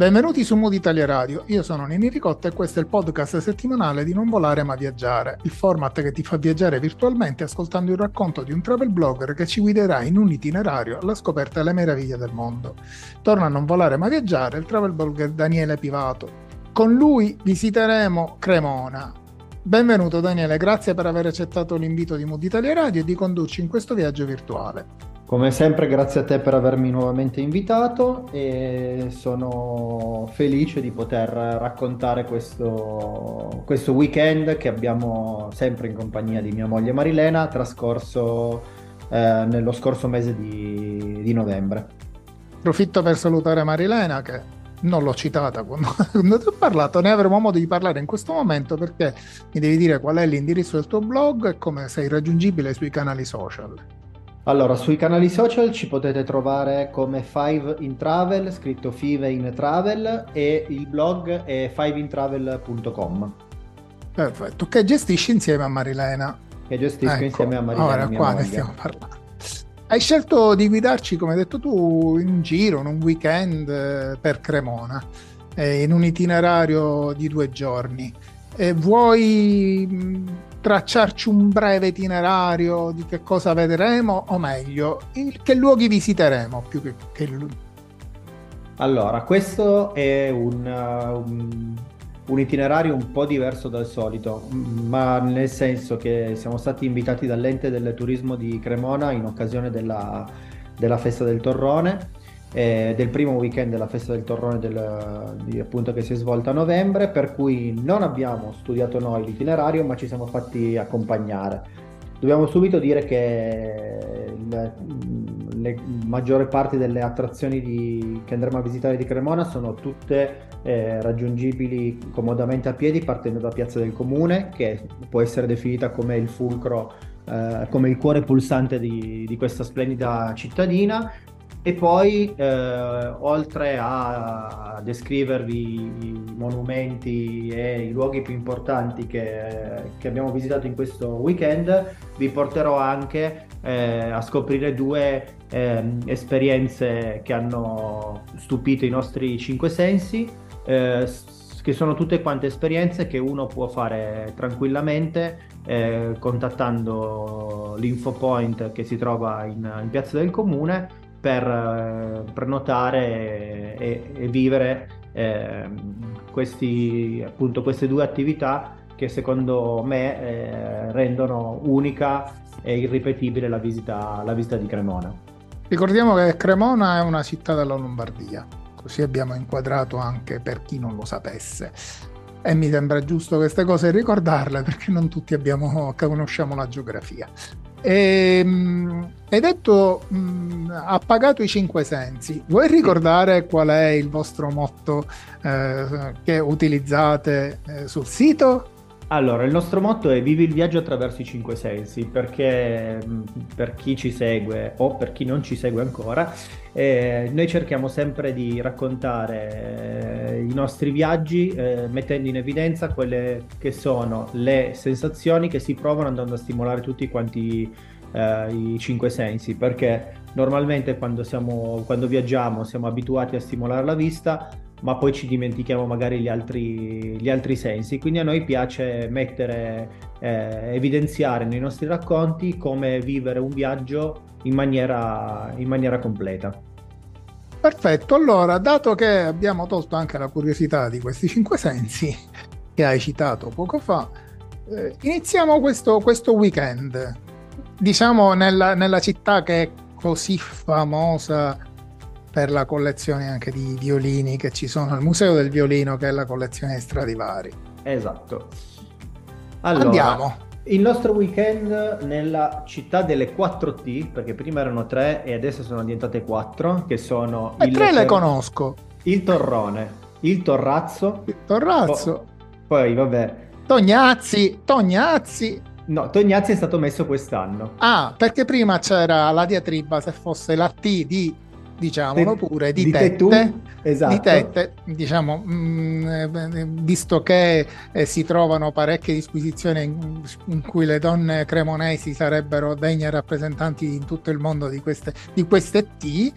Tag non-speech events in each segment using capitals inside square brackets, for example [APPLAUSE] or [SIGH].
Benvenuti su Mood Italia Radio, io sono Nini Ricotta e questo è il podcast settimanale di Non volare ma viaggiare, il format che ti fa viaggiare virtualmente ascoltando il racconto di un travel blogger che ci guiderà in un itinerario alla scoperta delle meraviglie del mondo. Torna a Non volare ma viaggiare il travel blogger Daniele Pivato. Con lui visiteremo Cremona. Benvenuto Daniele, grazie per aver accettato l'invito di Mood Italia Radio e di condurci in questo viaggio virtuale. Come sempre grazie a te per avermi nuovamente invitato e sono felice di poter raccontare questo, questo weekend che abbiamo sempre in compagnia di mia moglie Marilena trascorso eh, nello scorso mese di, di novembre. Approfitto per salutare Marilena che non l'ho citata quando, [LAUGHS] quando ti ho parlato, ne avremo modo di parlare in questo momento perché mi devi dire qual è l'indirizzo del tuo blog e come sei raggiungibile sui canali social. Allora, sui canali social ci potete trovare come Five in Travel, scritto Five in Travel, e il blog è fiveintravel.com. Perfetto, che gestisci insieme a Marilena. Che gestisco ecco, insieme a Marilena. Ora qua ne stiamo parlando. Hai scelto di guidarci, come hai detto tu, in giro, in un weekend eh, per Cremona, eh, in un itinerario di due giorni. E vuoi tracciarci un breve itinerario di che cosa vedremo, o meglio, che luoghi visiteremo più che, che... Allora, questo è un, un, un, itinerario un po' diverso dal solito, ma nel senso che siamo stati invitati dall'ente del turismo di Cremona in occasione della, della festa del Torrone eh, del primo weekend della festa del torrone del, di, appunto, che si è svolta a novembre, per cui non abbiamo studiato noi l'itinerario, ma ci siamo fatti accompagnare. Dobbiamo subito dire che le, le maggiore parte delle attrazioni di, che andremo a visitare di Cremona sono tutte eh, raggiungibili comodamente a piedi partendo da Piazza del Comune, che può essere definita come il fulcro eh, come il cuore pulsante di, di, questa splendida cittadina. E poi, eh, oltre a descrivervi i monumenti e i luoghi più importanti che, che abbiamo visitato in questo weekend, vi porterò anche eh, a scoprire due eh, esperienze che hanno stupito i nostri cinque sensi, eh, che sono tutte quante esperienze che uno può fare tranquillamente eh, contattando l'infopoint che si trova in, in Piazza del Comune per eh, prenotare e, e vivere eh, questi, appunto, queste due attività che secondo me eh, rendono unica e irripetibile la visita, la visita di Cremona. Ricordiamo che Cremona è una città della Lombardia, così abbiamo inquadrato anche per chi non lo sapesse. E mi sembra giusto queste cose ricordarle perché non tutti abbiamo, conosciamo la geografia. E, ehm, hai detto mm, ha pagato i cinque sensi. Vuoi ricordare qual è il vostro motto eh, che utilizzate eh, sul sito? Allora, il nostro motto è vivi il viaggio attraverso i cinque sensi, perché mm, per chi ci segue o per chi non ci segue ancora, eh, noi cerchiamo sempre di raccontare eh, i nostri viaggi eh, mettendo in evidenza quelle che sono le sensazioni che si provano andando a stimolare tutti quanti eh, i cinque sensi, perché normalmente quando, siamo, quando viaggiamo siamo abituati a stimolare la vista, ma poi ci dimentichiamo magari gli altri, gli altri sensi. Quindi a noi piace mettere, eh, evidenziare nei nostri racconti come vivere un viaggio in maniera, in maniera completa. Perfetto, allora, dato che abbiamo tolto anche la curiosità di questi cinque sensi [LAUGHS] che hai citato poco fa, eh, iniziamo questo, questo, weekend. Diciamo nella, nella città che è così famosa per la collezione anche di violini che ci sono al Museo del Violino, che è la collezione Stradivari. Esatto. Allora, Andiamo. Il nostro weekend nella città delle 4T, perché prima erano tre e adesso sono diventate quattro, che sono... E tre le conosco. Il Torrone, il Torrazzo. Il Torrazzo. Poi, poi vabbè. Tognazzi, Tognazzi. No, Tognazzi è stato messo quest'anno. Ah, perché prima c'era la diatriba se fosse la T di diciamolo pure, di, di tette, tu, esatto. di tette, diciamo, mh, mm, visto che eh, si trovano parecchie disquisizioni in, in, cui le donne cremonesi sarebbero degne rappresentanti in tutto il mondo di queste, di queste T,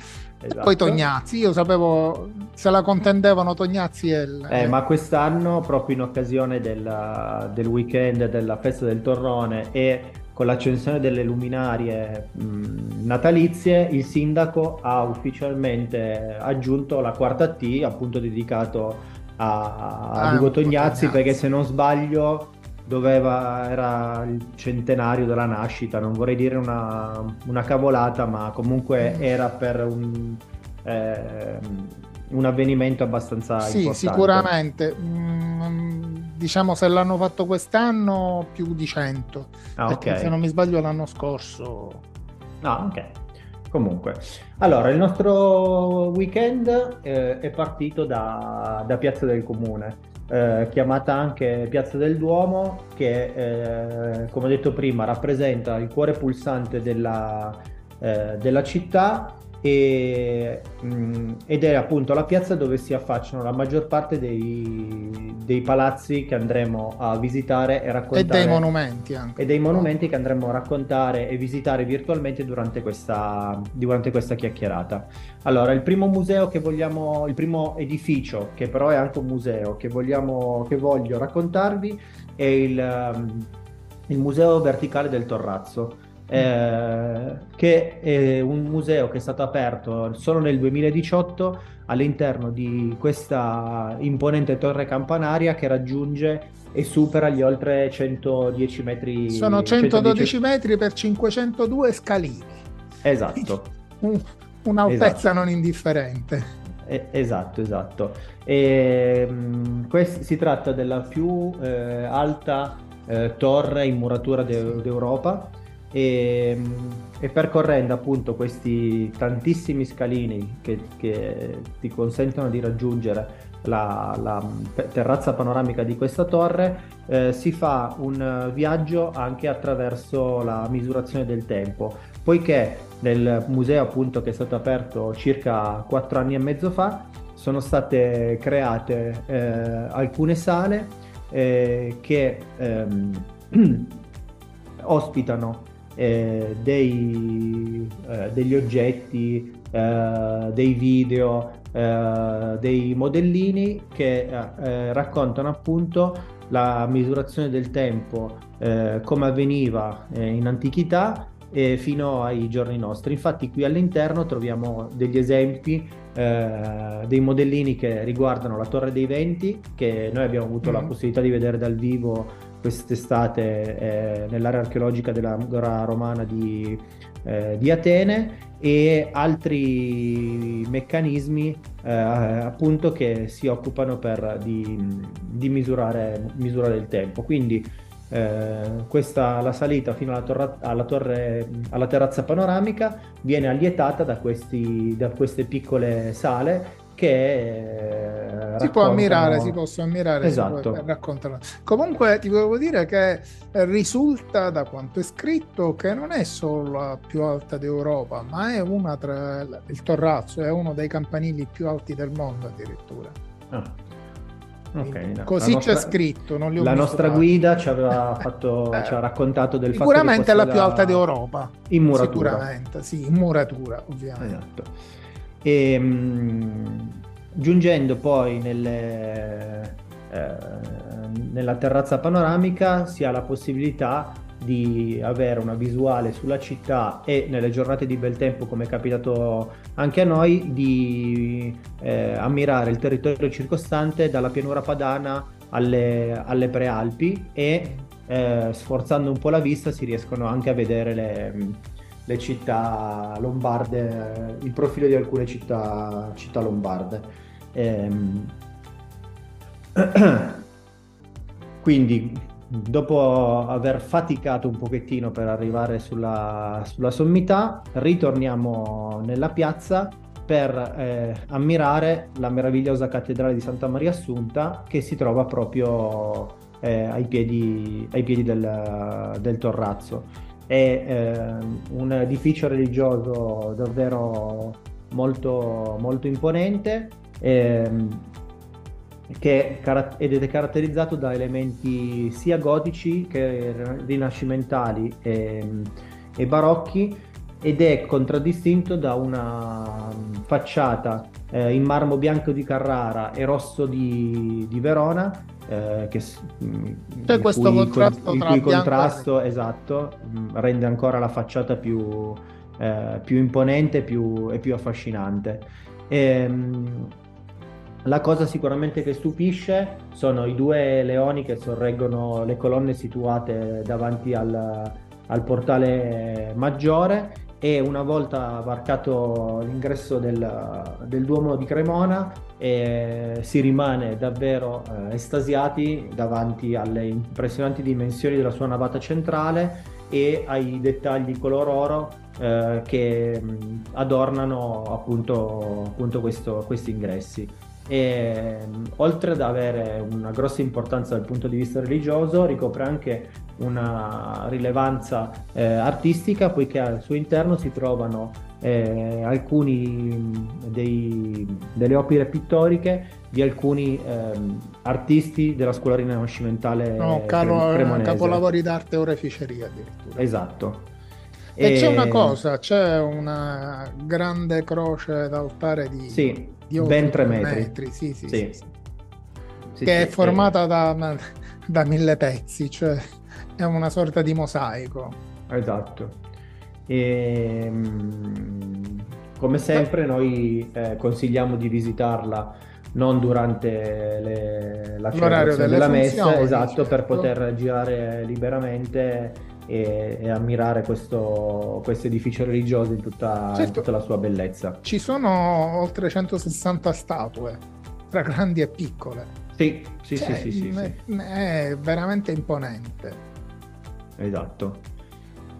Esatto. poi Tognazzi, io sapevo se la contendevano Tognazzi e il... Eh, ma quest'anno, proprio in occasione della, del weekend della festa del Torrone e con l'accensione delle luminarie mh, natalizie, il sindaco ha ufficialmente aggiunto la quarta T, appunto dedicato a, a ah, Ugo Tognazzi, perché se non sbaglio doveva, era il centenario della nascita, non vorrei dire una, una cavolata, ma comunque era per un... Eh, un avvenimento abbastanza sì, importante. sicuramente. Mm, diciamo se l'hanno fatto quest'anno più di 100. Ah, okay. Se non mi sbaglio l'anno scorso. Ah, ok. Comunque, allora il nostro weekend eh, è partito da, da, Piazza del Comune. Eh, chiamata anche Piazza del Duomo, che eh, come detto prima rappresenta il cuore pulsante della, eh, della città e, mh, mm, ed è appunto la piazza dove si affacciano la maggior parte dei, dei, palazzi che andremo a visitare e raccontare. E dei monumenti anche. E dei monumenti che andremo a raccontare e visitare virtualmente durante questa, durante questa chiacchierata. Allora, il primo museo che vogliamo, il primo edificio, che però è anche un museo, che, vogliamo, che voglio raccontarvi è il, um, il Museo Verticale del Torrazzo eh, che è un museo che è stato aperto solo nel 2018 all'interno di questa imponente torre campanaria che raggiunge e supera gli oltre 110 metri. Sono 112 110... metri per 502 scalini. Esatto. [LAUGHS] Un'altezza esatto. non indifferente. esatto, esatto. E, mh, mm, quest- si tratta della più eh, alta eh, torre in muratura de- d'Europa e, e, percorrendo appunto questi tantissimi scalini che, che ti consentono di raggiungere la, la, terrazza panoramica di questa torre eh, si fa un viaggio anche attraverso la misurazione del tempo. Poiché nel museo appunto che è stato aperto circa quattro anni e mezzo fa sono state create eh, alcune sale eh, che ehm, [CLEARS THROAT] ospitano eh, dei, eh, degli oggetti, eh, dei video, eh, dei modellini che eh, raccontano appunto la misurazione del tempo come avveniva in antichità e fino ai giorni nostri. Infatti qui all'interno troviamo degli esempi eh, dei modellini che riguardano la Torre dei Venti, che noi abbiamo avuto mm. la possibilità di vedere dal vivo quest'estate eh, nell'area archeologica della Gora Romana di, eh, di, Atene e altri meccanismi eh, appunto che si occupano per, di, di misurare, misurare, il tempo. Quindi eh, questa, la salita fino alla, torre, alla, torre, alla terrazza panoramica viene allietata da, questi, da queste piccole sale che eh, si può ammirare, si possono ammirare, esatto. raccontano. Comunque ti volevo dire che risulta da quanto è scritto che non è solo la più alta d'Europa, ma è una tra il Torrazzo, è uno dei campanili più alti del mondo addirittura. Ah. Okay, no. Così c'è scritto. la nostra fare. guida ci aveva fatto, [LAUGHS] eh, ci ha raccontato del fatto Sicuramente è la più alta d'Europa. In muratura. Sicuramente, sì, in muratura, ovviamente. Esatto. E, mh, giungendo poi nelle, eh, nella terrazza panoramica si ha la possibilità di avere una visuale sulla città e nelle giornate di bel tempo, come è capitato anche a noi, di eh, ammirare il territorio circostante dalla pianura padana alle, alle prealpi e eh, sforzando un po' la vista si riescono anche a vedere le, le città lombarde, il profilo di alcune città, città lombarde. Ehm... [CLEARS THROAT] Quindi, dopo aver faticato un pochettino per arrivare sulla, sulla sommità, ritorniamo nella piazza per eh, ammirare la meravigliosa cattedrale di Santa Maria Assunta che si trova proprio eh, ai piedi, ai piedi del, del torrazzo. È eh, un edificio religioso davvero molto, molto imponente ehm, che, ed è caratterizzato da elementi sia gotici che rinascimentali e, e barocchi ed è contraddistinto da una facciata eh, in marmo bianco di Carrara e rosso di, di Verona eh, che, C'è questo cui, contrasto il cui contrasto esatto rende ancora la facciata più, eh, più imponente più, e più affascinante. E, ehm, la cosa sicuramente che stupisce sono i due leoni che sorreggono le colonne situate davanti al, al portale maggiore e una volta varcato l'ingresso del, del Duomo di Cremona eh, si rimane davvero eh, estasiati davanti alle impressionanti dimensioni della sua navata centrale e ai dettagli color oro eh, che mh, adornano appunto, appunto questo, questi ingressi. E, oltre ad avere una grossa importanza dal punto di vista religioso, ricopre anche una rilevanza eh, artistica poiché al suo interno si trovano eh, alcuni dei, delle opere pittoriche di alcuni ehm, artisti della scuola rinascimentale no, caro, cremonese. capolavori d'arte oreficeria addirittura. Esatto. E, e, c'è una cosa c'è una grande croce d'altare di, sì, di ben tre metri, metri. Sì, sì, sì. sì che è formata da, da mille pezzi cioè è una sorta di mosaico. Esatto. E, ehm, come sempre noi eh, consigliamo di visitarla non durante le, la celebrazione della messa, esatto, certo. per poter girare liberamente e, e ammirare questo, questo, edificio religioso in tutta, certo. in tutta la sua bellezza. Ci sono oltre 160 statue, tra grandi e piccole. Sì, sì, cioè, sì, sì, sì, sì. È veramente imponente. Esatto.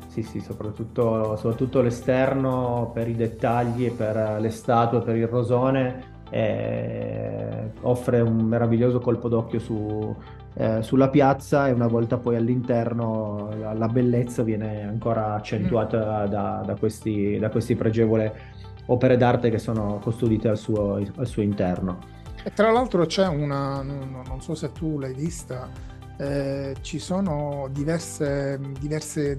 Sì, sì, soprattutto, soprattutto l'esterno per i dettagli, per le statue, per il rosone, eh, offre un meraviglioso colpo d'occhio su, eh, sulla piazza e una volta poi all'interno la, la bellezza viene ancora accentuata mm. da, da, questi, da questi pregevoli opere d'arte che sono custodite al suo, al suo interno. E tra l'altro c'è una, non so se tu l'hai vista, eh, ci sono diverse, diverse,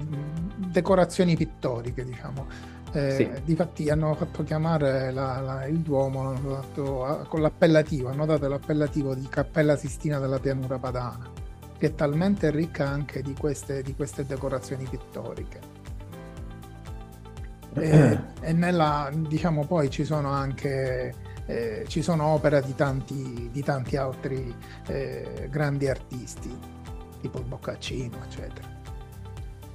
decorazioni pittoriche, diciamo. Eh, sì. Difatti hanno fatto chiamare la, la, il Duomo fatto, con l'appellativo, hanno dato l'appellativo di Cappella Sistina della Pianura Padana, che è talmente ricca anche di queste, di queste decorazioni pittoriche. [CLEARS THROAT] E, e, nella, diciamo poi ci sono anche eh, ci sono opere di tanti, di tanti altri eh, grandi artisti, tipo Boccaccino, eccetera.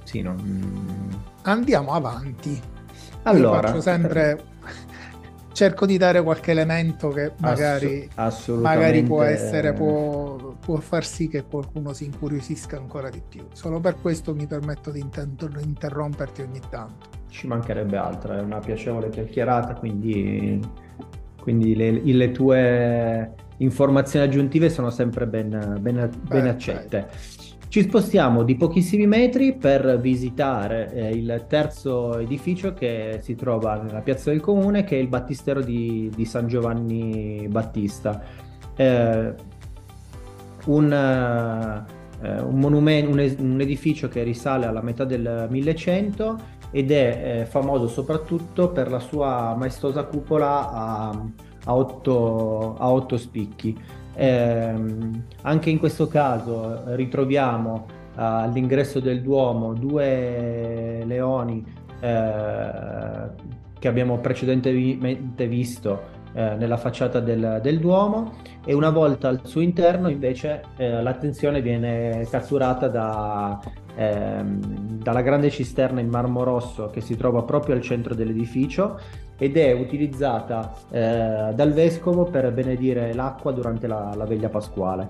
Sì, non... Andiamo avanti. Allora, Io faccio sempre cerco di dare qualche elemento che magari, magari può essere, può, può, far sì che qualcuno si incuriosisca ancora di più. Solo per questo mi permetto di interromperti ogni tanto. Ci mancherebbe altro, è una piacevole chiacchierata, quindi quindi le, le tue informazioni aggiuntive sono sempre ben, ben, ben accette. Ci spostiamo di pochissimi metri per visitare eh, il terzo edificio che si trova nella piazza del comune, che è il battistero di, di San Giovanni Battista. Eh, un, eh, un, monumento, un, un edificio che risale alla metà del 1100 ed è eh, famoso soprattutto per la sua maestosa cupola a, a, otto, a otto, spicchi. Eh, anche in questo caso ritroviamo uh, all'ingresso del Duomo due leoni eh, che abbiamo precedentemente visto eh, nella facciata del, del, Duomo. E una volta al suo interno invece eh, l'attenzione viene catturata da ehm, dalla grande cisterna in marmo rosso che si trova proprio al centro dell'edificio ed è utilizzata eh, dal vescovo per benedire l'acqua durante la, la veglia pasquale.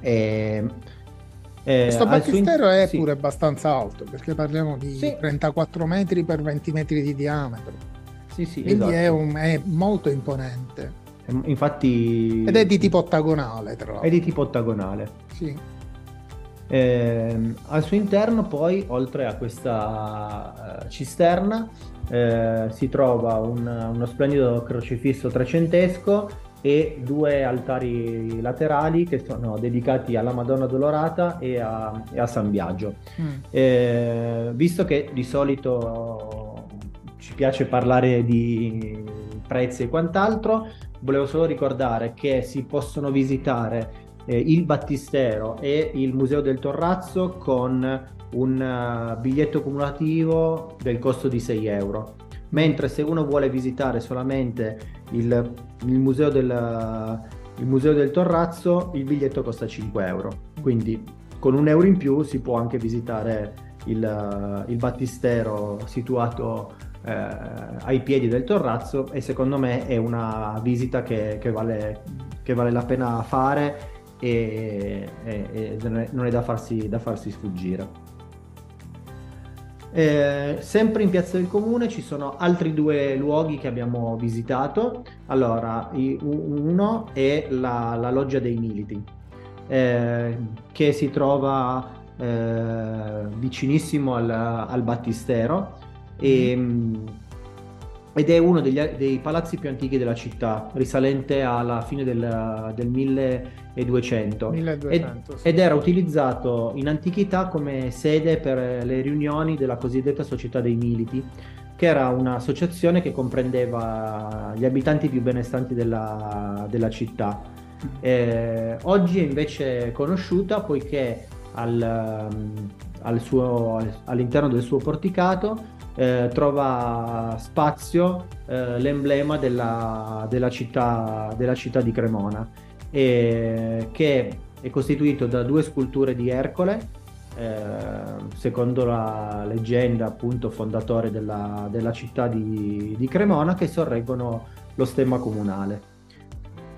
E, eh, Questo battistero in... è sì. pure abbastanza alto perché parliamo di sì. 34 metri per 20 metri di diametro. Sì, sì, Quindi esatto. è, un, è molto imponente. Infatti... Ed è di tipo ottagonale, tra l'altro. È di tipo ottagonale. Sì. Eh, al suo interno poi, oltre a questa uh, cisterna, eh, si trova un, uno splendido crocifisso trecentesco e due altari laterali che sono dedicati alla Madonna Dolorata e a, e a San Biagio. Mm. Eh, visto che di solito ci piace parlare di prezzi e quant'altro, volevo solo ricordare che si possono visitare eh, il Battistero e il Museo del Torrazzo con un uh, biglietto cumulativo del costo di 6 euro. Mentre se uno vuole visitare solamente il, il, museo, del, il museo del Torrazzo, il biglietto costa 5 euro. Quindi con un euro in più si può anche visitare il, il battistero situato eh, ai piedi del Torrazzo e secondo me è una visita che, che, vale, che vale, la pena fare e, e, e non è da farsi, da farsi sfuggire. Eh, sempre in Piazza del Comune ci sono altri due luoghi che abbiamo visitato. Allora, uno è la, la Loggia dei Militi, eh, che si trova eh, vicinissimo al, al Battistero e, mm. Ed è uno degli, dei palazzi più antichi della città, risalente alla fine del, del 1200, 1200 ed, sì. ed, era utilizzato in antichità come sede per le riunioni della cosiddetta Società dei Militi, che era un'associazione che comprendeva gli abitanti più benestanti della, della città. Mm. Eh, oggi è invece conosciuta poiché al, al suo, all'interno del suo porticato eh, trova spazio eh, l'emblema della, della, città, della, città, di Cremona, e, che è costituito da due sculture di Ercole, eh, secondo la leggenda appunto fondatore della, della città di, di Cremona, che sorreggono lo stemma comunale.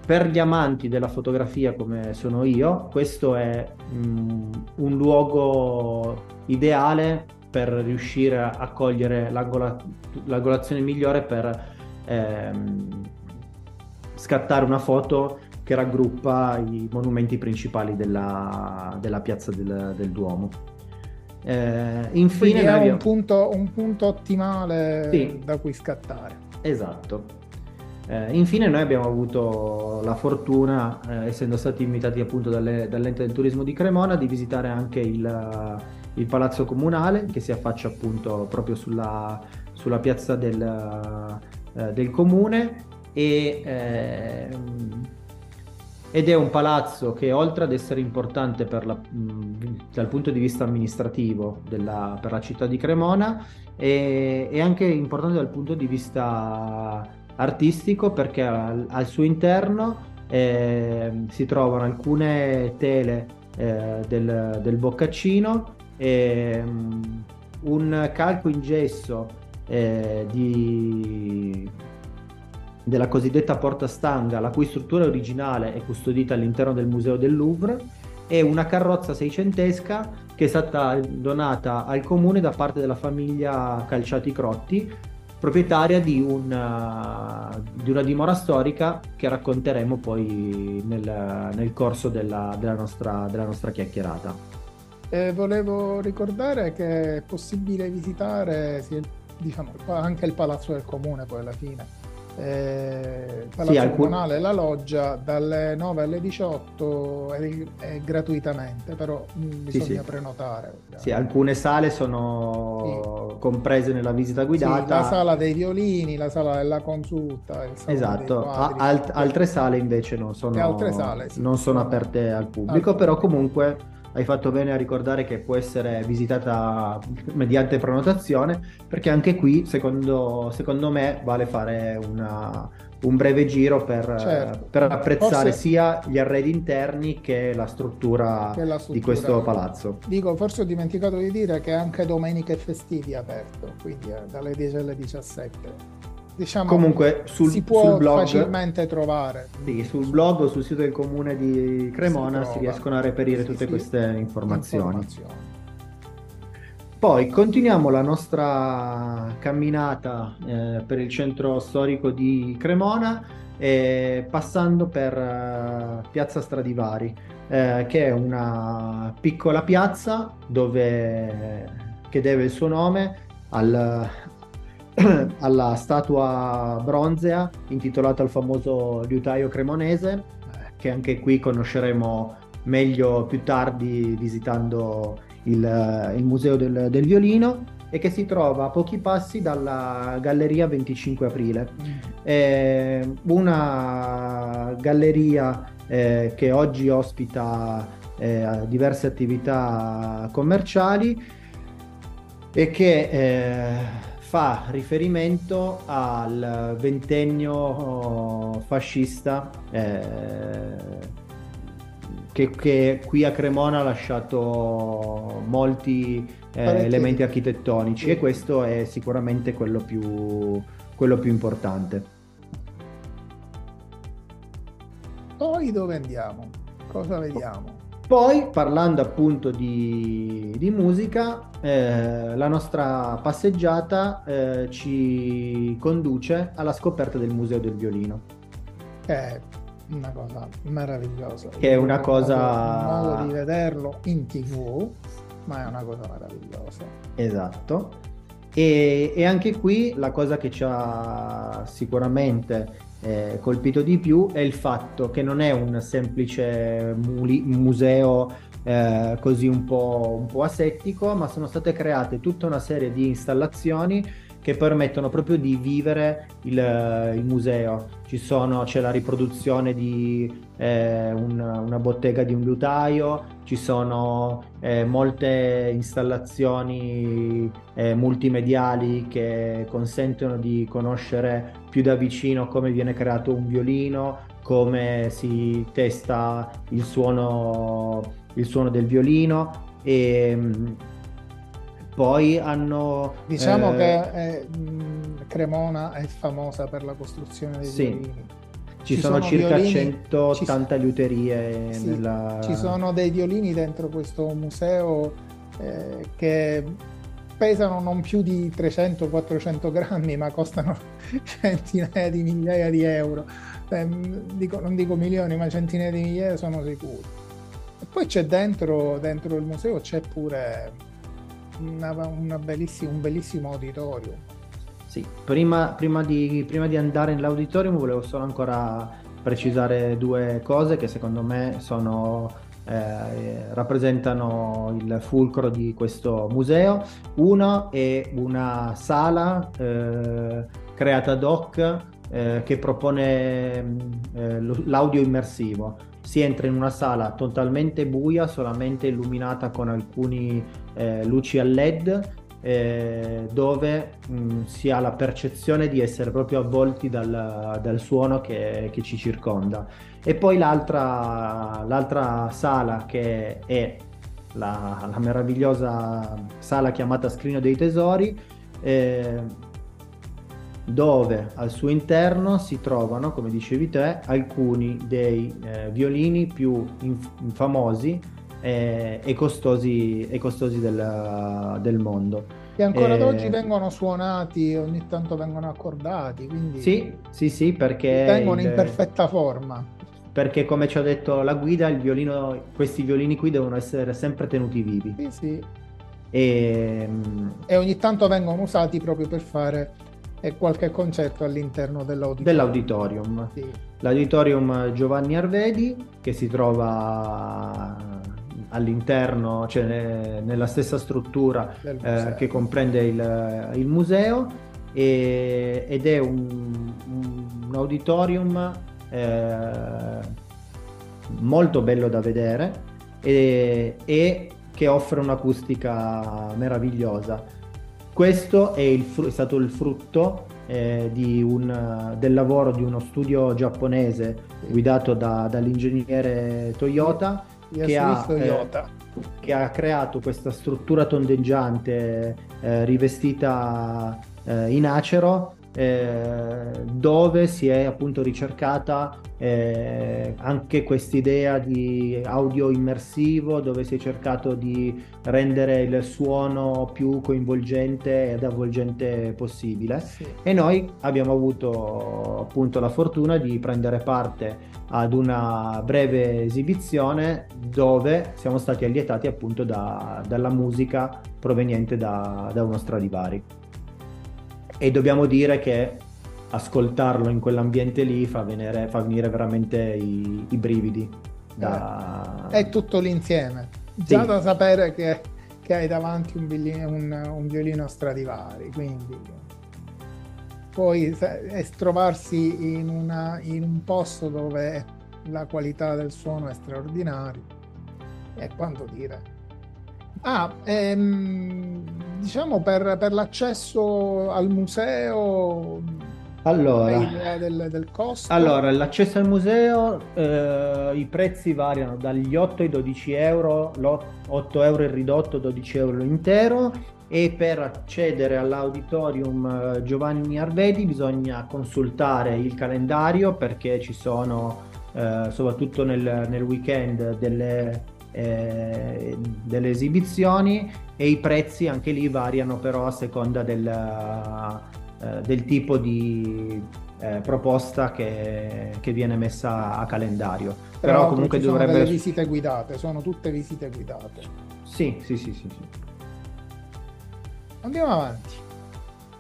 Per gli amanti della fotografia come sono io, questo è mm, un luogo ideale per riuscire a cogliere l'angola- l'angolazione migliore per ehm, scattare una foto che raggruppa i monumenti principali della, della piazza del, del Duomo. Eh, infine, è un, punto, un, punto, ottimale sì. da cui scattare. Esatto. Eh, infine noi abbiamo avuto la fortuna, eh, essendo stati invitati appunto dalle, dall'ente del turismo di Cremona, di visitare anche il, il Palazzo Comunale che si affaccia appunto proprio sulla, sulla piazza del, eh, del comune e, eh, ed è un palazzo che oltre ad essere importante la, mh, dal punto di vista amministrativo della, per la città di Cremona è, è, anche importante dal punto di vista artistico perché al, al suo interno eh, si trovano alcune tele eh, del, del Boccaccino ehm, un calco in gesso eh, di, della cosiddetta porta stanga, la cui struttura originale è custodita all'interno del Museo del Louvre, e una carrozza seicentesca che è stata donata al comune da parte della famiglia Calciati Crotti, proprietaria di una, di una dimora storica che racconteremo poi nel, nel corso della, della, nostra, della nostra chiacchierata. Eh, volevo ricordare che è possibile visitare diciamo, anche il Palazzo del Comune poi alla fine. Eh, il Palazzo sì, alcun... Comunale la loggia dalle 9 alle 18 è, è gratuitamente, però bisogna sì, sì. prenotare. Sì, alcune sale sono comprese nella visita guidata. la sala dei violini, la sala della consulta. Esatto, quadri, Alt- altre sale invece non sono, sale, non sono aperte al pubblico, al però comunque hai fatto bene a ricordare che può essere visitata mediante prenotazione, perché anche qui, secondo, secondo me, vale fare una, un breve giro per, certo. per apprezzare forse... sia gli arredi interni che la, struttura che la struttura di questo palazzo. Dico, forse ho dimenticato di dire che anche domenica e festivi è aperto, quindi dalle 10 alle 17 diciamo, Comunque sul, si può sul blog, facilmente trovare. Sì, sul blog o sul sito del comune di Cremona si, si riescono a reperire sì, tutte sì, queste informazioni. informazioni. Poi continuiamo la nostra camminata eh, per il centro storico di Cremona eh, passando per uh, Piazza Stradivari, eh, che è una piccola piazza dove, che deve il suo nome al, [CLEARS THROAT] alla statua bronzea intitolata al famoso liutaio cremonese, che anche qui conosceremo meglio più tardi visitando il, il Museo del, del Violino e che si trova a pochi passi dalla Galleria 25 Aprile. È una galleria eh, che oggi ospita eh, diverse attività commerciali e che eh, fa riferimento al ventennio oh, fascista eh, che, che, qui a Cremona ha lasciato molti eh, elementi architettonici e questo è sicuramente quello più, quello più importante. Poi dove andiamo? Cosa vediamo? Poi, parlando appunto di, di musica, eh, la nostra passeggiata eh, ci conduce alla scoperta del Museo del Violino. È una cosa meravigliosa. Che è una cosa... Un modo di vederlo in tv, ma è una cosa meravigliosa. Esatto. E, e anche qui la cosa che ci ha sicuramente eh, colpito di più è il fatto che non è un semplice muli- museo eh, così un po', un po' asettico, ma sono state create tutta una serie di installazioni che permettono proprio di vivere il, il museo. Sono, c'è la riproduzione di eh, un, una bottega di un liutaio, ci sono eh, molte installazioni eh, multimediali che consentono di conoscere più da vicino come viene creato un violino, come si testa il suono, il suono del violino e poi hanno... Diciamo eh... che mh, Cremona è famosa per la costruzione dei sì. violini. Ci, ci sono, sono, circa violini, 180 ci, liuterie sì, nella... Ci sono dei violini dentro questo museo eh, che pesano non più di 300-400 grammi, ma costano [LAUGHS] centinaia di migliaia di euro. Eh, dico, non dico milioni, ma centinaia di migliaia sono sicuro. E poi c'è dentro, dentro il museo c'è pure una, una bellissima, un bellissimo auditorium. Sì, prima, prima, di, prima di andare nell'auditorium volevo solo ancora precisare due cose che secondo me sono, eh, rappresentano il fulcro di questo museo. Uno è una sala eh, creata ad hoc eh, che propone eh, l'audio immersivo si entra in una sala totalmente buia, solamente illuminata con alcune eh, luci a LED, eh, dove mh, mm, si ha la percezione di essere proprio avvolti dal, dal suono che, che, ci circonda. E poi l'altra, l'altra sala che è la, la, meravigliosa sala chiamata Scrigno dei Tesori, eh, dove al suo interno si trovano, come dicevi te, alcuni dei eh, violini più inf- famosi eh, e costosi, e costosi del, del, mondo. Che ancora ad oggi vengono suonati, ogni tanto vengono accordati, quindi sì, sì, sì, perché vengono il... in perfetta forma. Perché come ci ha detto la guida, violino, questi violini qui devono essere sempre tenuti vivi. Sì, sì. E, e ogni tanto vengono usati proprio per fare e qualche concerto all'interno dell'auditorium. dell'auditorium. Sì. L'auditorium Giovanni Arvedi che si trova all'interno, cioè nella stessa struttura eh, che comprende il, il museo e, ed è un, un auditorium eh, molto bello da vedere e, e che offre un'acustica meravigliosa questo è, il, è stato il frutto eh, un, del lavoro di uno studio giapponese guidato da, dall'ingegnere Toyota che ha, Toyota. Eh, che ha, creato questa struttura tondeggiante eh, rivestita eh, in acero eh, dove si è appunto ricercata eh, anche quest'idea di audio immersivo, dove si è cercato di rendere il suono più coinvolgente ed avvolgente possibile. Sì. E noi abbiamo avuto appunto la fortuna di prendere parte ad una breve esibizione dove siamo stati allietati appunto da, dalla musica proveniente da, da uno Stradivari e dobbiamo dire che ascoltarlo in quell'ambiente lì fa venire, fa venire veramente i, i brividi. Da... Eh, è tutto l'insieme. Già sì. da sapere che, che, hai davanti un, violino, un, un violino Stradivari, quindi poi è trovarsi in, una, in, un posto dove la qualità del suono è straordinaria e quanto dire Ah, ehm, diciamo per, per, l'accesso al museo. Allora, del, del costo? allora, l'accesso al museo, eh, i prezzi variano dagli 8 ai 12 euro, 8 euro il ridotto, 12 euro l'intero e per accedere all'auditorium eh, Giovanni Arvedi bisogna consultare il calendario perché ci sono eh, soprattutto nel, nel weekend delle eh, delle esibizioni e i prezzi anche lì variano però a seconda del, eh, del tipo di eh, proposta che, che, viene messa a calendario. Però, però comunque ci dovrebbe... Sono visite guidate, sono tutte visite guidate. Sì, sì, sì, sì. sì. Andiamo avanti.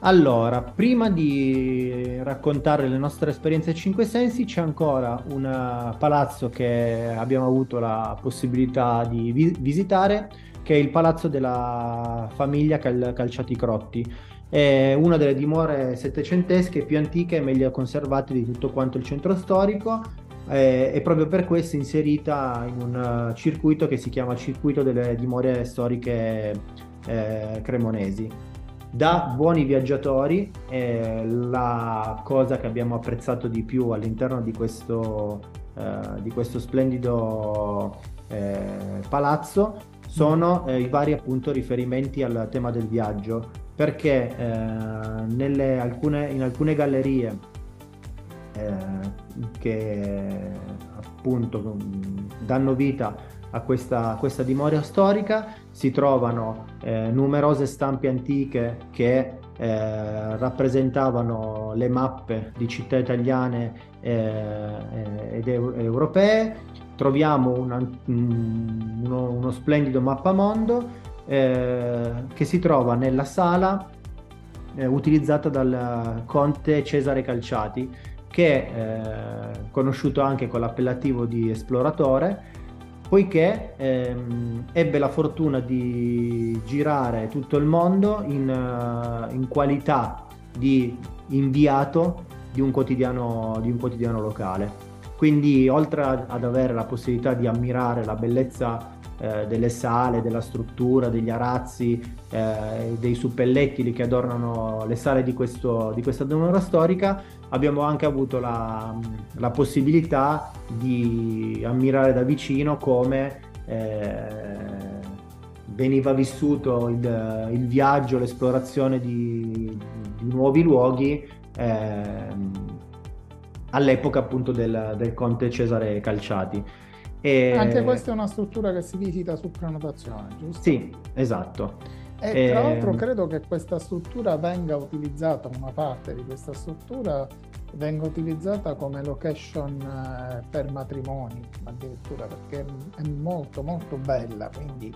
Allora, prima di raccontare le nostre esperienze ai Cinque Sensi, c'è ancora un eh, palazzo che abbiamo avuto la possibilità di vi- visitare, che è il palazzo della famiglia Cal- Calciati Crotti. È una delle dimore settecentesche più antiche e meglio conservate di tutto quanto il centro storico e proprio per questo inserita in un uh, circuito che si chiama Circuito delle dimore storiche eh, cremonesi da buoni viaggiatori eh, la cosa che abbiamo apprezzato di più all'interno di questo, eh, di questo splendido eh, palazzo sono eh, i vari appunto riferimenti al tema del viaggio. Perché eh, nelle alcune, in alcune gallerie eh, che appunto danno vita a questa, a questa dimora storica si trovano eh, numerose stampe antiche che eh, rappresentavano le mappe di città italiane eh, ed europee. Troviamo una, uno, uno, splendido mappamondo eh, che si trova nella sala eh, utilizzata dal conte Cesare Calciati, che è eh, conosciuto anche con l'appellativo di esploratore poiché ehm, ebbe la fortuna di girare tutto il mondo in, uh, in qualità di inviato di un, quotidiano, di un quotidiano locale. Quindi oltre ad avere la possibilità di ammirare la bellezza eh, delle sale, della struttura, degli arazzi, eh, dei suppellettili che adornano le sale di, questo, di questa dimora storica, abbiamo anche avuto la, la possibilità di ammirare da vicino come eh, veniva vissuto il, il, viaggio, l'esplorazione di, di nuovi luoghi eh, all'epoca appunto del, del, conte Cesare Calciati. E... Anche questa è una struttura che si visita su prenotazione, giusto? Sì, esatto. E tra l'altro credo che questa struttura venga utilizzata, una parte di questa struttura venga utilizzata come location eh, per matrimoni addirittura perché è molto molto bella quindi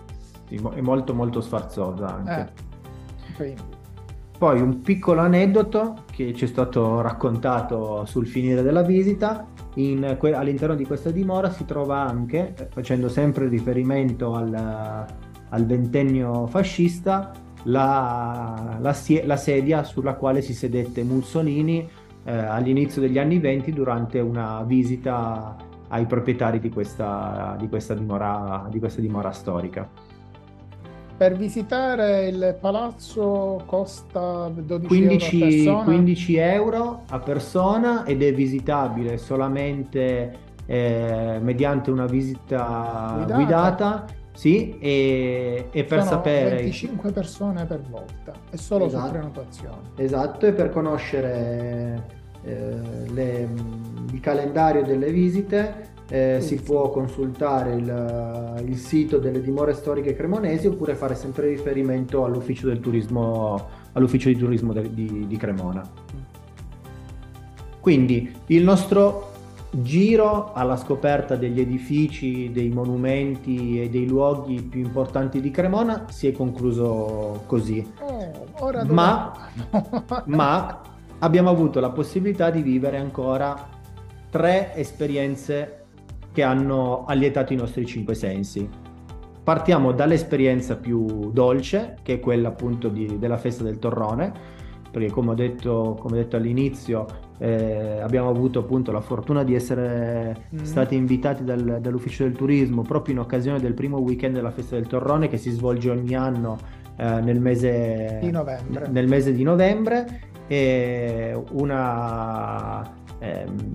sì, è molto molto sfarzosa anche eh, poi un piccolo aneddoto che ci è stato raccontato sul finire della visita in, all'interno di questa dimora si trova anche facendo sempre riferimento al, al ventennio fascista la, la, la sedia sulla quale si sedette Mussolini eh, all'inizio degli anni 20 durante una visita ai proprietari di questa, di questa, dimora, di questa dimora storica. Per visitare il palazzo costa 12 15, euro a persona? 15 euro a persona ed è visitabile solamente eh, mediante una visita guidata. guidata Sì, e, e per Sono sapere... 25 persone per volta, è solo Esatto. su prenotazione. Esatto, e per conoscere eh, le- il calendario delle visite eh, si può consultare il, il sito delle dimore storiche cremonesi oppure fare sempre riferimento all'ufficio del turismo, all'ufficio di turismo de- di, di Cremona. Quindi il nostro giro alla scoperta degli edifici, dei monumenti e dei luoghi più importanti di Cremona si è concluso così. Oh, Ma- [LAUGHS] ma abbiamo avuto la possibilità di vivere ancora tre esperienze che hanno allietato i nostri cinque sensi. Partiamo dall'esperienza più dolce, che è quella appunto di- della festa del torrone, perché come ho detto, come ho detto all'inizio, eh, abbiamo avuto appunto la fortuna di essere Mm. stati invitati dal- dall'ufficio del turismo proprio in occasione del primo weekend della festa del torrone che si svolge ogni anno eh, nel mese Di novembre. nel mese di novembre e una ehm,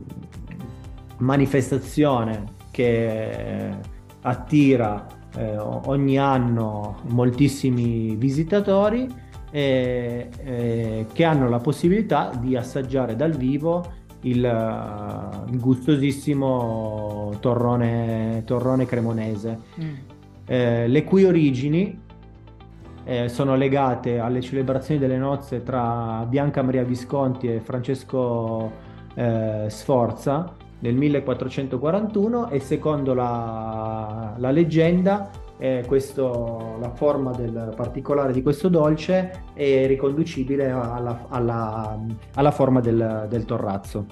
manifestazione che attira eh, ogni anno moltissimi visitatori e, e che hanno la possibilità di assaggiare dal vivo il, eh, il gustosissimo torrone, torrone cremonese Mm. eh, le cui origini eh, sono legate alle celebrazioni delle nozze tra Bianca Maria Visconti e Francesco eh, Sforza nel 1441 e secondo la, la leggenda eh, questo- la forma del particolare di questo dolce è riconducibile alla, alla- alla forma del- del torrazzo.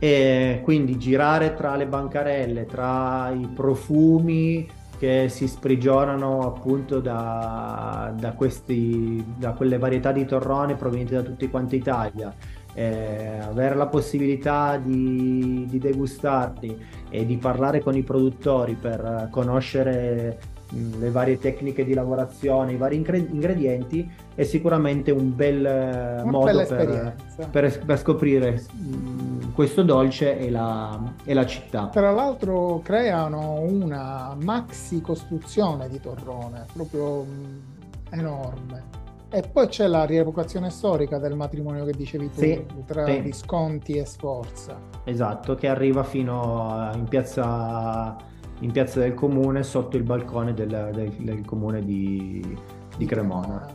E quindi girare tra le bancarelle, tra i profumi che si sprigionano appunto da, da questi, da quelle varietà di torrone provenienti da tutti quanti Italia, eh, avere la possibilità di, di degustarli e di parlare con i produttori per eh, conoscere mh, le varie tecniche di lavorazione, i vari ingre- ingredienti, è sicuramente un bel eh, Una modo per, per, per scoprire mh, questo dolce e la, e la città. Tra l'altro creano una maxi costruzione di torrone, proprio mm, enorme. E poi c'è la rievocazione storica del matrimonio che dicevi tu, Sì, tra sì. Visconti e Sforza. Esatto, che arriva fino a- in piazza, in piazza del comune sotto il balcone del, del- del comune di, di Cremona.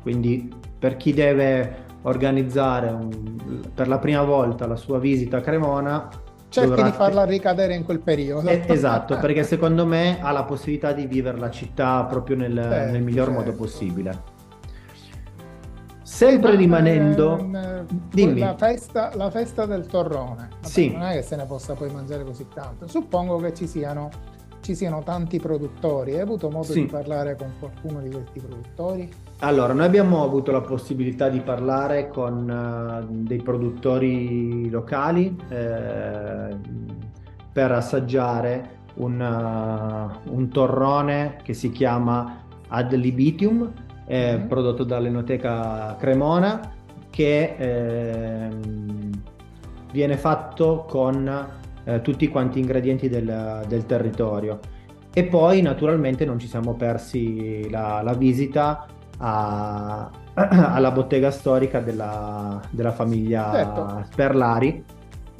Quindi per chi deve organizzare un- per la prima volta la sua visita a Cremona, Cerchi dovrà- di farla ricadere in quel periodo. Eh, esatto, [LAUGHS] perché secondo me ha la possibilità di vivere la città proprio nel, Certo, nel miglior certo. modo possibile. Sempre Ma, rimanendo... Dimmi. La festa, la festa del torrone. Vabbè, Sì. Non è che se ne possa poi mangiare così tanto. Suppongo che ci siano, ci siano tanti produttori. Hai avuto modo Sì. di parlare con qualcuno di questi produttori? Allora, noi abbiamo avuto la possibilità di parlare con eh, dei produttori locali eh, per assaggiare un, eh, un torrone che si chiama Ad Libitium, eh, prodotto dall'Enoteca Cremona, che ehm, viene fatto con eh, tutti quanti gli ingredienti del, del territorio. E poi naturalmente non ci siamo persi la, la visita a- [CLEARS THROAT] alla bottega storica della, della famiglia Certo. Sperlari.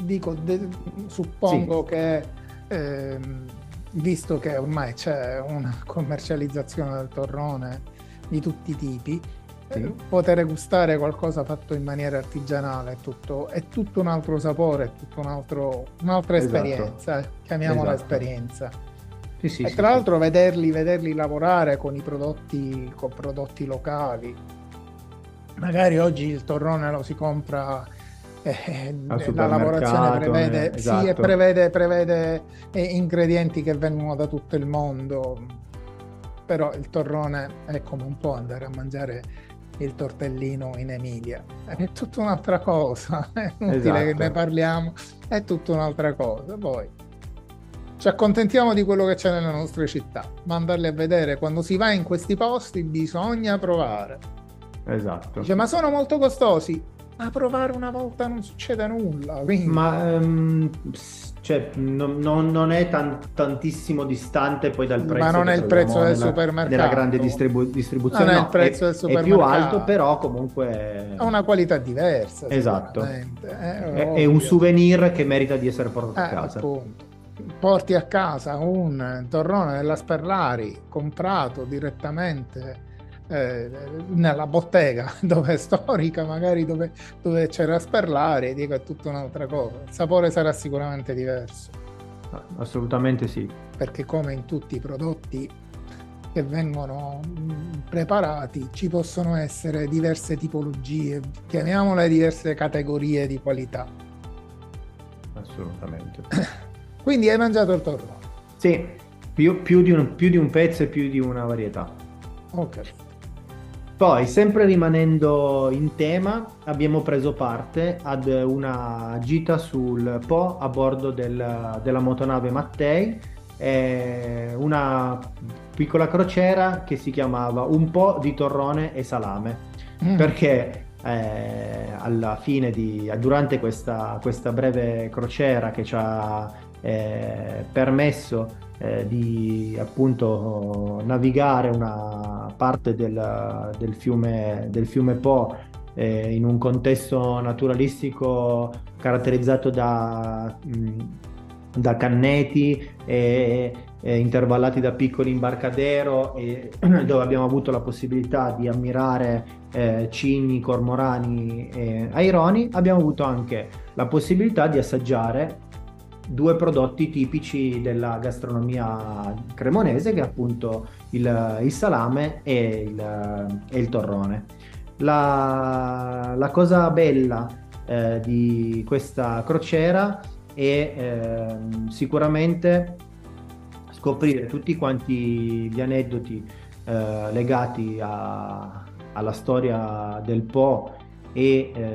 Dico, de- suppongo che, ehm, visto che ormai c'è una commercializzazione del torrone di tutti i tipi, Sì. eh, poter gustare qualcosa fatto in maniera artigianale è tutto, è tutto un altro sapore, è tutto un altro, un'altra Esatto. esperienza, eh, chiamiamola Esatto. esperienza. Sì, sì, e sì, tra sì. l'altro vederli, vederli lavorare con i prodotti, con prodotti locali. Magari oggi il torrone lo si compra, eh, Al la lavorazione prevede, eh, sì, e esatto. prevede, prevede, eh, ingredienti che vengono da tutto il mondo, però il torrone è come un po' andare a mangiare il tortellino in Emilia, è tutta un'altra cosa, [LAUGHS] è inutile che Esatto. ne parliamo, è tutta un'altra cosa. Poi ci accontentiamo di quello che c'è nelle nostre città, ma andarli a vedere quando si va in questi posti bisogna provare. Esatto. Dice, ma sono molto costosi. A provare una volta non succede nulla. Quindi... Ma ehm, s- cioè non, non, non è tan, tantissimo distante poi dal prezzo. Ma non è il prezzo del nella, supermercato. Nella grande distribu- distribuzione. Non no, è il prezzo è, del supermercato. È più alto, però comunque... Ha una qualità diversa. Esatto. È, è, è, un souvenir che merita di essere portato eh, a casa. Appunto. Porti a casa un torrone della Sperlari comprato direttamente eh, nella bottega [LAUGHS] dove è storica, magari dove, dove c'era Sperlari, dico è tutta un'altra cosa. Il sapore sarà sicuramente diverso. Assolutamente sì. Perché come in tutti i prodotti che vengono preparati ci possono essere diverse tipologie, chiamiamole diverse categorie di qualità. Assolutamente. [COUGHS] Quindi hai mangiato il torrone? Sì, più, più, di un, più di un pezzo e più di una varietà. Ok. Poi, sempre rimanendo in tema, abbiamo preso parte ad una gita sul Po a bordo del, della motonave Mattei, una piccola crociera che si chiamava Un po' di torrone e salame, mm. perché eh, alla fine di, durante questa, questa breve crociera che ci ha eh, permesso eh, di appunto navigare una parte del, del, fiume, del fiume Po eh, in un contesto naturalistico caratterizzato da, da canneti e, e, intervallati da piccoli imbarcadero e, [CLEARS THROAT] dove abbiamo avuto la possibilità di ammirare eh, cigni, cormorani e aironi, abbiamo avuto anche la possibilità di assaggiare due prodotti tipici della gastronomia cremonese che è appunto il, il salame e il, e il torrone. La, la, cosa bella eh, di questa crociera è eh, sicuramente scoprire tutti quanti gli aneddoti eh, legati a, alla storia del Po e eh,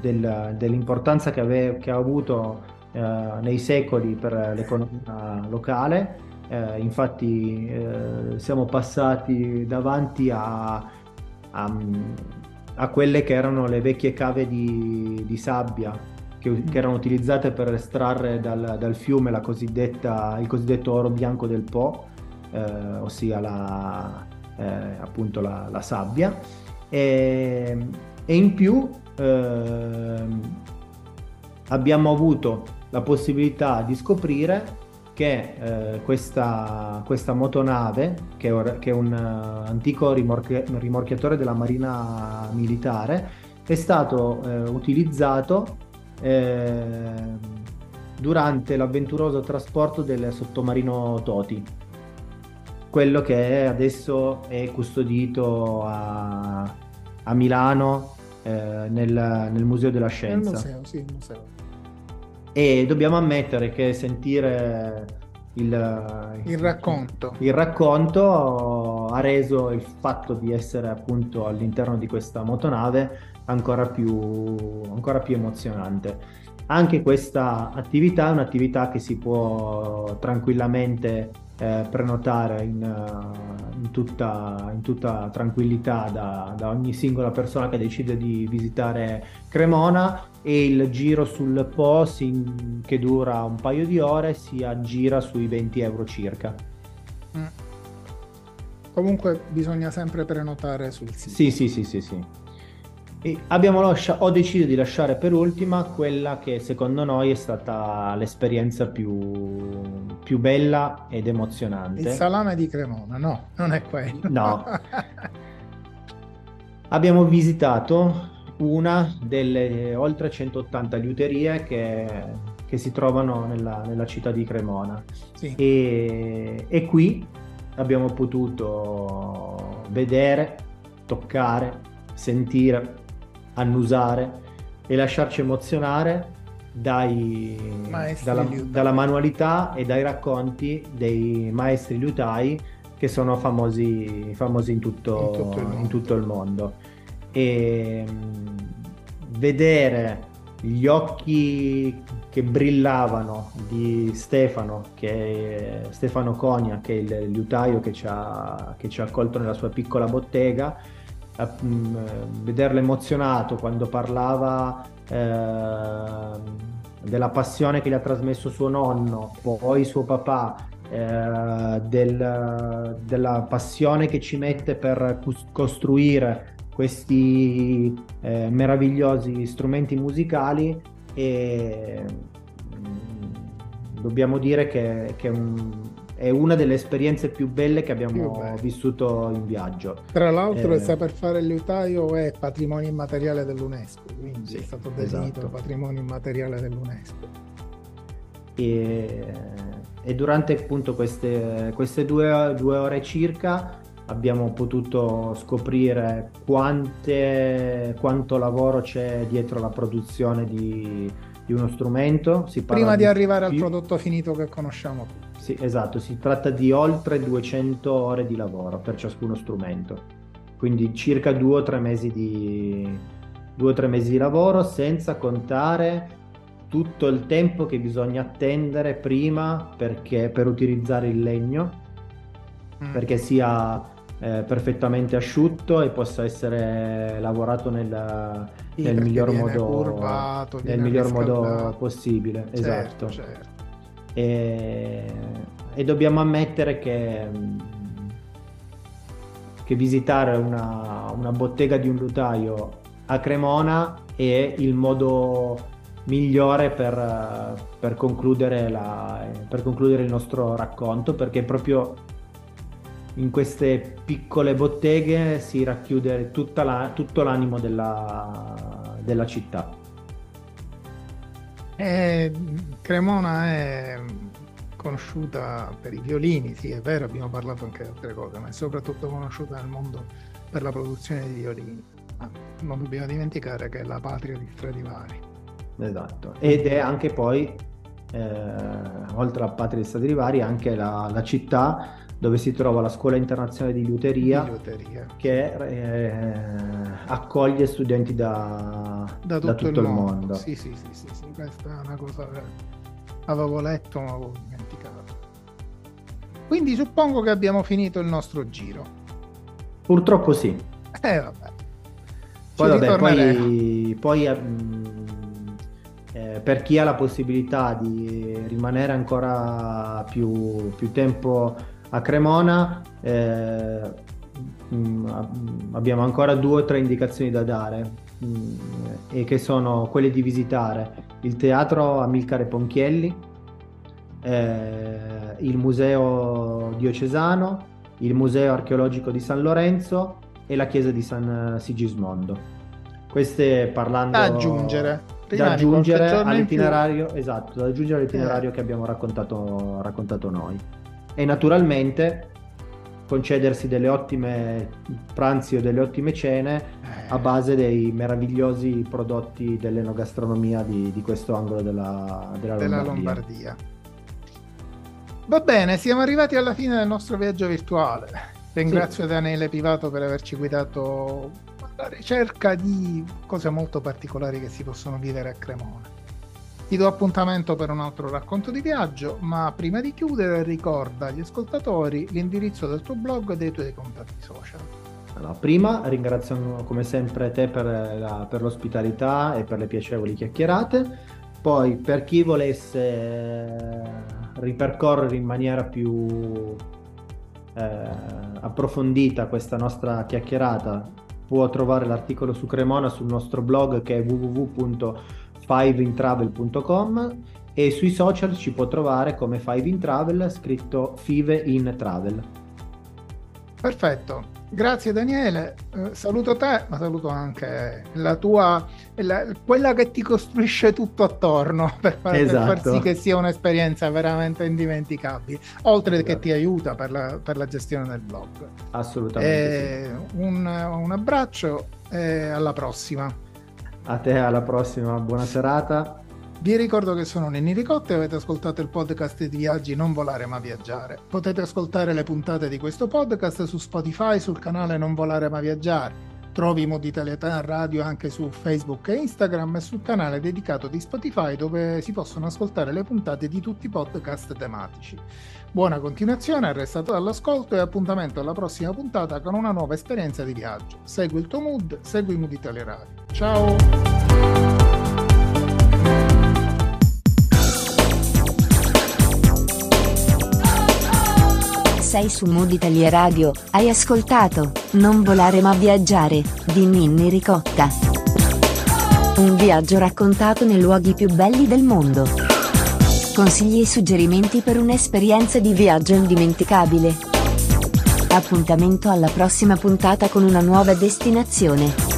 del, dell'importanza che, ave, che ha avuto nei secoli per l'economia locale. Eh, infatti eh, siamo passati davanti a, a, a, quelle che erano le vecchie cave di, di sabbia che, che, erano utilizzate per estrarre dal, dal fiume il cosiddetto oro bianco del Po, eh, ossia la, eh, appunto la, la sabbia. E, e, in più eh, abbiamo avuto la possibilità di scoprire che eh, questa, questa, motonave, che è, che è un uh, antico rimorchi- rimorchiatore della Marina Militare, è stato eh, utilizzato eh, durante l'avventuroso trasporto del sottomarino Toti, quello che adesso è custodito a, a Milano eh, nel, nel, Museo della Scienza. Museo, sì, museo e dobbiamo ammettere che sentire il, il, racconto. il racconto ha reso il fatto di essere appunto all'interno di questa motonave ancora più, ancora più emozionante. Anche questa attività è un'attività che si può tranquillamente eh, prenotare in, uh, in, tutta, in, tutta, tranquillità da, da, ogni singola persona che decide di visitare Cremona e il giro sul Po si, che dura un paio di ore si aggira sui 20 euro circa. Mm. Comunque bisogna sempre prenotare sul sito. Sì, sì, sì, sì, sì. Lascia- ho deciso di lasciare per ultima quella che secondo noi è stata l'esperienza più, più bella ed emozionante. Il salame di Cremona, no, non è quello. No. [LAUGHS] Abbiamo visitato una delle oltre 180 liuterie che, che si trovano nella, nella, città di Cremona. Sì. E, e qui abbiamo potuto vedere, toccare, sentire annusare e lasciarci emozionare dai, dalla, dalla, manualità e dai racconti dei maestri liutai che sono famosi, famosi in, tutto, in, tutto in, tutto, il mondo. E vedere gli occhi che brillavano di Stefano, che Stefano Conia, che è il liutaio che ci ha, che ci ha accolto nella sua piccola bottega, a, mh, vederlo emozionato quando parlava eh, della passione che gli ha trasmesso suo nonno, poi suo papà, eh, del, della passione che ci mette per costruire questi eh, meravigliosi strumenti musicali e mm, dobbiamo dire che, che un, è una delle esperienze più belle che abbiamo vissuto in viaggio. Tra l'altro, eh, il saper fare il liutaio è patrimonio immateriale dell'UNESCO, quindi sì, è stato definito esatto. patrimonio immateriale dell'UNESCO. E, e durante appunto queste, queste due, due, ore circa abbiamo potuto scoprire quante, quanto lavoro c'è dietro la produzione di, di uno strumento. Prima di, arrivare più... al prodotto finito che conosciamo tutti. Sì, esatto, si tratta di oltre 200 ore di lavoro per ciascuno strumento, quindi circa due o tre mesi di, due o tre mesi di lavoro senza contare tutto il tempo che bisogna attendere prima perché, per utilizzare il legno, mm. perché sia eh, perfettamente asciutto e possa essere lavorato nel, sì, nel miglior, modo, curvato, nel miglior modo possibile. Certo, esatto. Certo e, e dobbiamo ammettere che, che visitare una, una, bottega di un lutaio a Cremona è il modo migliore per, per, concludere la, per concludere il nostro racconto perché proprio in queste piccole botteghe si racchiude la, tutto l'animo della, della città. Eh, Cremona è conosciuta per i violini, sì è vero, abbiamo parlato anche di altre cose, ma è soprattutto conosciuta nel mondo per la produzione di violini. Ma non dobbiamo dimenticare che è la patria di Stradivari. Esatto, ed è anche poi, eh, oltre alla patria di Stradivari, anche la, la città dove si trova la Scuola Internazionale di Liuteria, Liuteria. che eh, accoglie studenti da, da tutto, da tutto il, mondo. mondo. Sì, sì, sì, sì, sì, questa è una cosa che avevo letto ma avevo dimenticato. Quindi suppongo che abbiamo finito il nostro giro. Purtroppo sì. Eh vabbè. Poi, vabbè, poi, poi eh, eh, per chi ha la possibilità di rimanere ancora più, più tempo a Cremona eh, mm, abbiamo ancora due o tre indicazioni da dare mm, e che sono quelle di visitare il teatro Amilcare Ponchielli, eh, il museo diocesano, il museo archeologico di San Lorenzo e la chiesa di San Sigismondo. Queste parlando da aggiungere, da aggiungere all'itinerario, esatto, da aggiungere all'itinerario eh. che abbiamo raccontato, raccontato noi e naturalmente concedersi delle ottime pranzi o delle ottime cene a base dei meravigliosi prodotti dell'enogastronomia di, di questo angolo della, della, della Lombardia. Lombardia. Va bene, siamo arrivati alla fine del nostro viaggio virtuale. Ringrazio sì. Daniele Pivato per averci guidato alla ricerca di cose molto particolari che si possono vivere a Cremona. Ti do appuntamento per un altro racconto di viaggio, ma prima di chiudere ricorda agli ascoltatori l'indirizzo del tuo blog e dei tuoi contatti social. Allora, prima ringrazio come sempre te per, la, per l'ospitalità e per le piacevoli chiacchierate. Poi per chi volesse ripercorrere in maniera più eh, approfondita questa nostra chiacchierata, può trovare l'articolo su Cremona sul nostro blog che è www fiveintravel.com e sui social ci può trovare come Five in Travel scritto Five in Travel. Perfetto, grazie Daniele, eh, saluto te, ma saluto anche la tua, la, quella che ti costruisce tutto attorno [LAUGHS] per, far, esatto. per far sì che sia un'esperienza veramente indimenticabile, oltre esatto. che ti aiuta per la, per la, gestione del blog. Assolutamente. Eh, sì. un, un abbraccio e alla prossima. A te, alla prossima, buona serata. Vi ricordo che sono Nenni Ricotta e avete ascoltato il podcast di Viaggi Non Volare Ma Viaggiare. Potete ascoltare le puntate di questo podcast su Spotify sul canale Non Volare Ma Viaggiare. Trovi Mod Italietà Radio anche su Facebook e Instagram e sul canale dedicato di Spotify dove si possono ascoltare le puntate di tutti i podcast tematici. Buona continuazione, restato dall'ascolto e appuntamento alla prossima puntata con una nuova esperienza di viaggio. Segui il tuo mood, segui mood Italia Radio. Ciao! sei su Mood Italia Radio, hai ascoltato Non volare ma viaggiare di Ninni Ricotta. Un viaggio raccontato nei luoghi più belli del mondo. Consigli e suggerimenti per un'esperienza di viaggio indimenticabile. Appuntamento alla prossima puntata con una nuova destinazione.